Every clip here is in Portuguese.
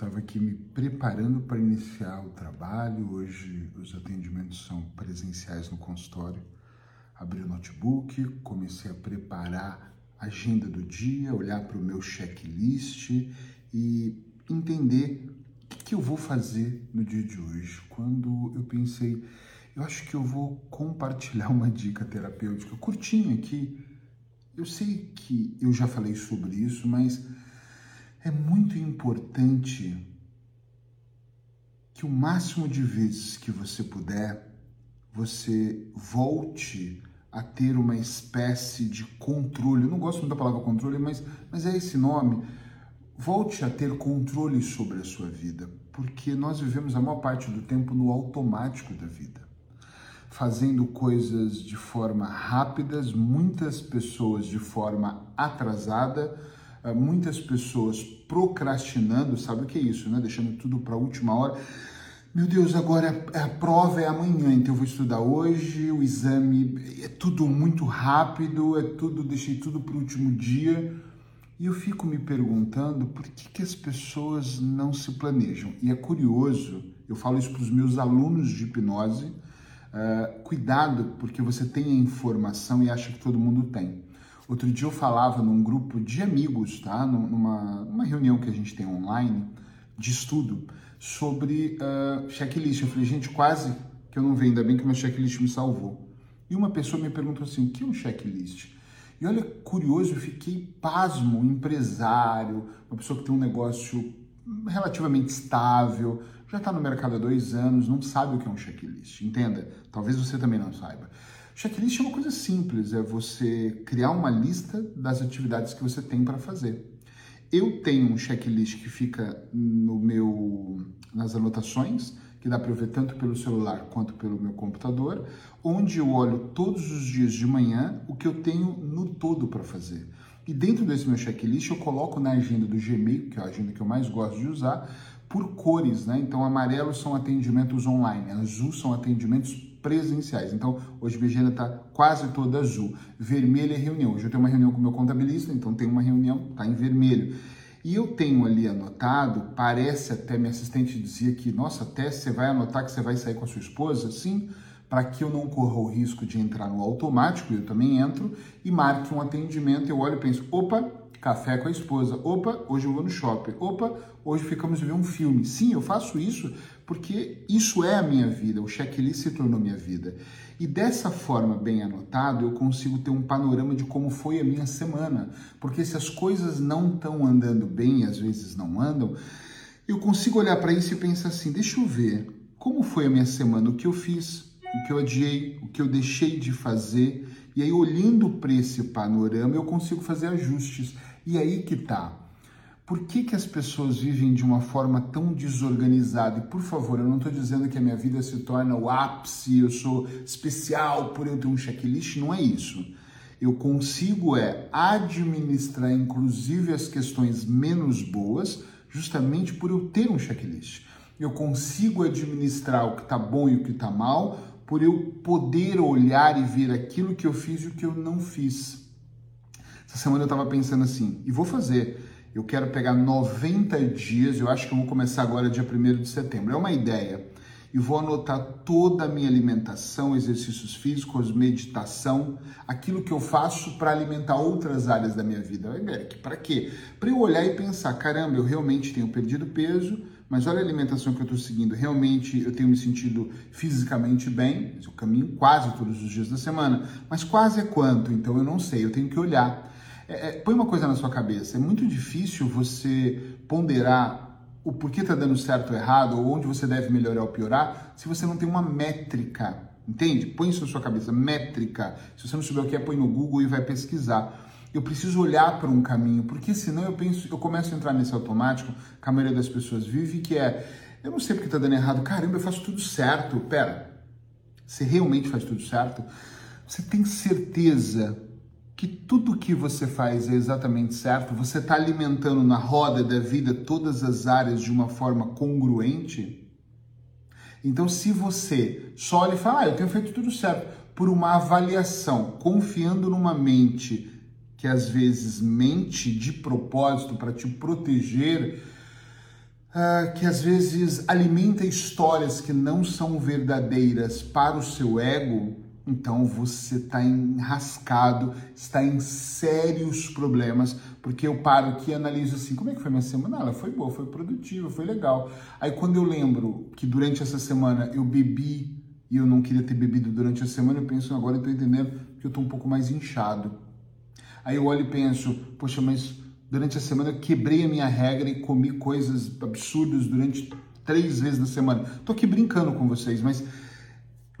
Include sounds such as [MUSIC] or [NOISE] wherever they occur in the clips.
estava aqui me preparando para iniciar o trabalho. Hoje os atendimentos são presenciais no consultório. Abri o notebook, comecei a preparar a agenda do dia, olhar para o meu checklist e entender o que, que eu vou fazer no dia de hoje. Quando eu pensei, eu acho que eu vou compartilhar [LAUGHS] uma dica terapêutica curtinha aqui. Eu sei que eu já falei sobre isso, mas é muito importante que o máximo de vezes que você puder, você volte a ter uma espécie de controle. Eu não gosto muito da palavra controle, mas, mas é esse nome. Volte a ter controle sobre a sua vida, porque nós vivemos a maior parte do tempo no automático da vida, fazendo coisas de forma rápidas, muitas pessoas de forma atrasada muitas pessoas procrastinando, sabe o que é isso, né? Deixando tudo para a última hora. Meu Deus, agora a prova é amanhã, então eu vou estudar hoje, o exame é tudo muito rápido, é tudo, deixei tudo para o último dia. E eu fico me perguntando por que, que as pessoas não se planejam. E é curioso, eu falo isso para os meus alunos de hipnose, uh, cuidado, porque você tem a informação e acha que todo mundo tem. Outro dia eu falava num grupo de amigos, tá? Numa, numa reunião que a gente tem online de estudo sobre uh, checklist. Eu falei, gente, quase que eu não vejo, ainda bem que meu checklist me salvou. E uma pessoa me perguntou assim: o que é um checklist? E olha, curioso, eu fiquei pasmo, um empresário, uma pessoa que tem um negócio relativamente estável, já está no mercado há dois anos, não sabe o que é um checklist. Entenda, talvez você também não saiba. Checklist é uma coisa simples, é você criar uma lista das atividades que você tem para fazer. Eu tenho um checklist que fica no meu nas anotações, que dá para ver tanto pelo celular quanto pelo meu computador, onde eu olho todos os dias de manhã o que eu tenho no todo para fazer. E dentro desse meu checklist eu coloco na agenda do Gmail, que é a agenda que eu mais gosto de usar, por cores, né? Então amarelo são atendimentos online, azul são atendimentos presenciais. Então, hoje minha agenda está quase toda azul. Vermelho é reunião. Hoje eu tenho uma reunião com o meu contabilista, então tem uma reunião, está em vermelho. E eu tenho ali anotado, parece até, minha assistente dizia que, nossa, até você vai anotar que você vai sair com a sua esposa? Sim, para que eu não corra o risco de entrar no automático, eu também entro e marque um atendimento, eu olho e penso, opa, café com a esposa. Opa, hoje eu vou no shopping. Opa, hoje ficamos ver um filme. Sim, eu faço isso porque isso é a minha vida, o checklist se tornou minha vida. E dessa forma bem anotado, eu consigo ter um panorama de como foi a minha semana. Porque se as coisas não estão andando bem, às vezes não andam, eu consigo olhar para isso e pensar assim: deixa eu ver como foi a minha semana, o que eu fiz, o que eu adiei, o que eu deixei de fazer. E aí, olhando para esse panorama, eu consigo fazer ajustes. E aí que tá. Por que, que as pessoas vivem de uma forma tão desorganizada? E por favor, eu não estou dizendo que a minha vida se torna o ápice, eu sou especial por eu ter um checklist, não é isso. Eu consigo é administrar inclusive as questões menos boas, justamente por eu ter um checklist. Eu consigo administrar o que está bom e o que está mal, por eu poder olhar e ver aquilo que eu fiz e o que eu não fiz. Essa semana eu estava pensando assim, e vou fazer. Eu quero pegar 90 dias, eu acho que eu vou começar agora dia 1 de setembro. É uma ideia. E vou anotar toda a minha alimentação, exercícios físicos, meditação, aquilo que eu faço para alimentar outras áreas da minha vida. Eric, para quê? Para eu olhar e pensar, caramba, eu realmente tenho perdido peso, mas olha a alimentação que eu estou seguindo. Realmente eu tenho me sentido fisicamente bem, eu caminho quase todos os dias da semana, mas quase é quanto? Então eu não sei, eu tenho que olhar. É, é, põe uma coisa na sua cabeça: é muito difícil você ponderar o porquê está dando certo ou errado, ou onde você deve melhorar ou piorar, se você não tem uma métrica. Entende? Põe isso na sua cabeça, métrica. Se você não souber o que é, põe no Google e vai pesquisar. Eu preciso olhar para um caminho, porque senão eu penso, eu começo a entrar nesse automático que a maioria das pessoas vive, que é, eu não sei porque está dando errado. Caramba, eu faço tudo certo. Pera, você realmente faz tudo certo? Você tem certeza que tudo que você faz é exatamente certo, você está alimentando na roda da vida todas as áreas de uma forma congruente? Então, se você só olha e fala, ah, eu tenho feito tudo certo, por uma avaliação, confiando numa mente que às vezes mente de propósito para te proteger, uh, que às vezes alimenta histórias que não são verdadeiras para o seu ego, então você está enrascado, está em sérios problemas, porque eu paro aqui e analiso assim, como é que foi minha semana? Ela foi boa, foi produtiva, foi legal. Aí quando eu lembro que durante essa semana eu bebi e eu não queria ter bebido durante a semana, eu penso, agora eu estou entendendo que eu estou um pouco mais inchado. Aí eu olho e penso, poxa, mas durante a semana eu quebrei a minha regra e comi coisas absurdas durante três vezes na semana. Tô aqui brincando com vocês, mas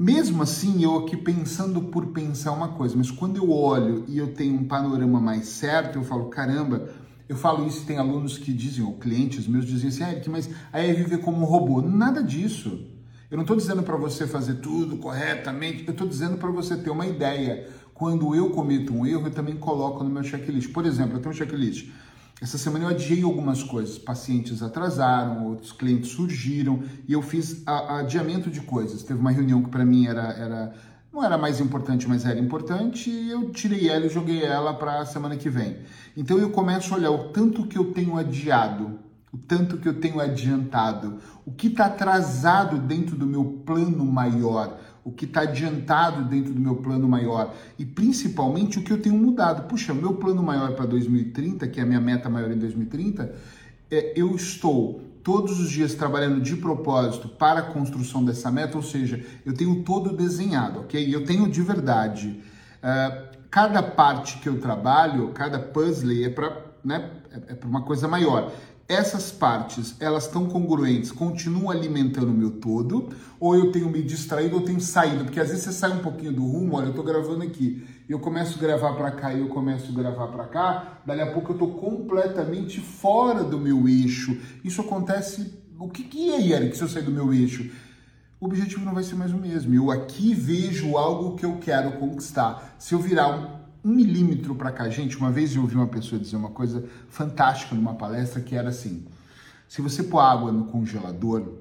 mesmo assim eu aqui pensando por pensar uma coisa, mas quando eu olho e eu tenho um panorama mais certo, eu falo, caramba, eu falo isso tem alunos que dizem, ou clientes meus dizem assim, Eric, mas aí é viver como um robô. Nada disso. Eu não estou dizendo para você fazer tudo corretamente, eu estou dizendo para você ter uma ideia quando eu cometo um erro, eu também coloco no meu checklist. Por exemplo, eu tenho um checklist. Essa semana eu adiei algumas coisas. Pacientes atrasaram, outros clientes surgiram e eu fiz a, a adiamento de coisas. Teve uma reunião que para mim era, era não era mais importante, mas era importante, e eu tirei ela e joguei ela para a semana que vem. Então eu começo a olhar o tanto que eu tenho adiado, o tanto que eu tenho adiantado, o que está atrasado dentro do meu plano maior, o que está adiantado dentro do meu plano maior e principalmente o que eu tenho mudado. Puxa, meu plano maior para 2030, que é a minha meta maior em 2030, é, eu estou todos os dias trabalhando de propósito para a construção dessa meta, ou seja, eu tenho todo desenhado, ok? Eu tenho de verdade. Uh, cada parte que eu trabalho, cada puzzle é para né, é, é para uma coisa maior essas partes elas estão congruentes, continuam alimentando o meu todo, ou eu tenho me distraído ou tenho saído, porque às vezes você sai um pouquinho do rumo, olha, eu estou gravando aqui, eu começo a gravar para cá e eu começo a gravar para cá, dali a pouco eu estou completamente fora do meu eixo. Isso acontece, o que, que é, Eric, se eu sair do meu eixo? o objetivo não vai ser mais o mesmo. Eu aqui vejo algo que eu quero conquistar. Se eu virar um um milímetro para cá. Gente, uma vez eu ouvi uma pessoa dizer uma coisa fantástica numa palestra que era assim: se você pôr água no congelador,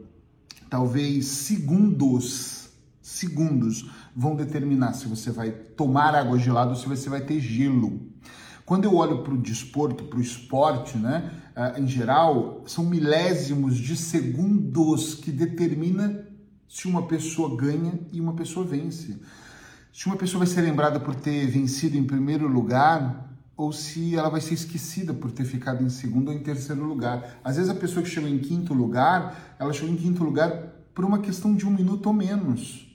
talvez segundos, segundos vão determinar se você vai tomar água gelada ou se você vai ter gelo. Quando eu olho para o desporto, para o esporte, né, uh, em geral, são milésimos de segundos que determina se uma pessoa ganha e uma pessoa vence se uma pessoa vai ser lembrada por ter vencido em primeiro lugar ou se ela vai ser esquecida por ter ficado em segundo ou em terceiro lugar. Às vezes a pessoa que chegou em quinto lugar, ela chegou em quinto lugar por uma questão de um minuto ou menos.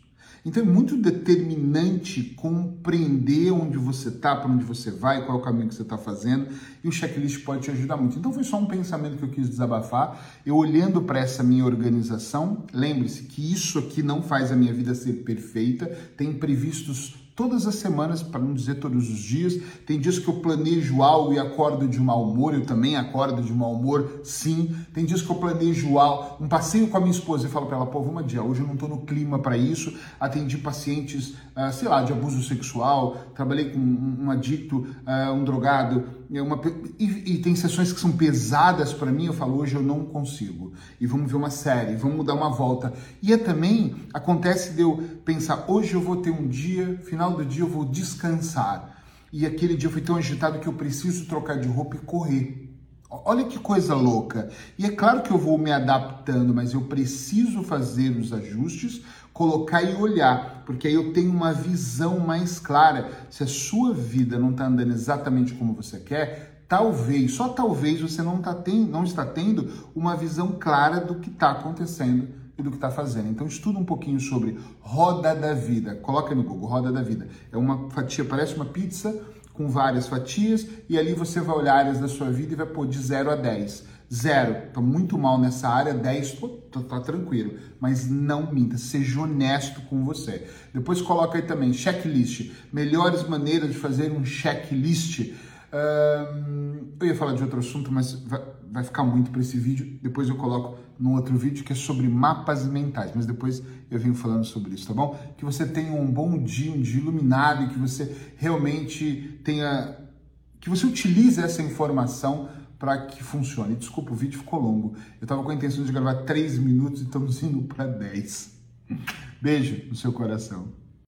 Então é muito determinante compreender onde você está, para onde você vai, qual é o caminho que você está fazendo, e o checklist pode te ajudar muito. Então foi só um pensamento que eu quis desabafar. Eu olhando para essa minha organização, lembre-se que isso aqui não faz a minha vida ser perfeita, tem imprevistos todas as semanas, para não dizer todos os dias. Tem dias que eu planejo algo e acordo de mau humor, eu também acordo de mau humor, sim. Tem dias que eu planejo algo, um passeio com a minha esposa e falo para ela, pô, vamos adiar, hoje eu não estou no clima para isso. Atendi pacientes, uh, sei lá, de abuso sexual, trabalhei com um, um adicto, uh, um drogado, uma, e, e, tem sessões que são pesadas para mim, eu falo, hoje eu não consigo. E vamos ver uma série, vamos dar uma volta. E é também, acontece de eu pensar, hoje eu vou ter um dia, final do dia eu vou descansar. E aquele dia foi tão agitado que eu preciso trocar de roupa e correr. Olha que coisa louca. E é claro que eu vou me adaptando, mas eu preciso fazer os ajustes, colocar e olhar, porque aí eu tenho uma visão mais clara. Se a sua vida não está andando exatamente como você quer, talvez, só talvez você não, tá não está tendo uma visão clara do que está acontecendo e do que está fazendo. Então estuda um pouquinho sobre roda da vida. Coloca no Google, roda da vida. É uma fatia, parece uma pizza com várias fatias e ali você vai olhar áreas da sua vida e vai pôr de 0 a 10. Zero, tô muito mal nessa área, 10, tô, tô, tá tranquilo. Mas não minta, seja honesto com você. Depois coloca aí também checklist, melhores maneiras de fazer um checklist. Um, eu ia falar de outro assunto, mas vai, vai ficar muito para esse vídeo. Depois eu coloco no outro vídeo que é sobre mapas mentais, mas depois eu venho falando sobre isso, tá bom? Que você tenha um bom dia, um dia iluminado e que você realmente tenha. que você utilize essa informação para que funcione. Desculpa, o vídeo ficou longo. Eu estava com a intenção de gravar 3 minutos e estamos indo para 10. Beijo no seu coração.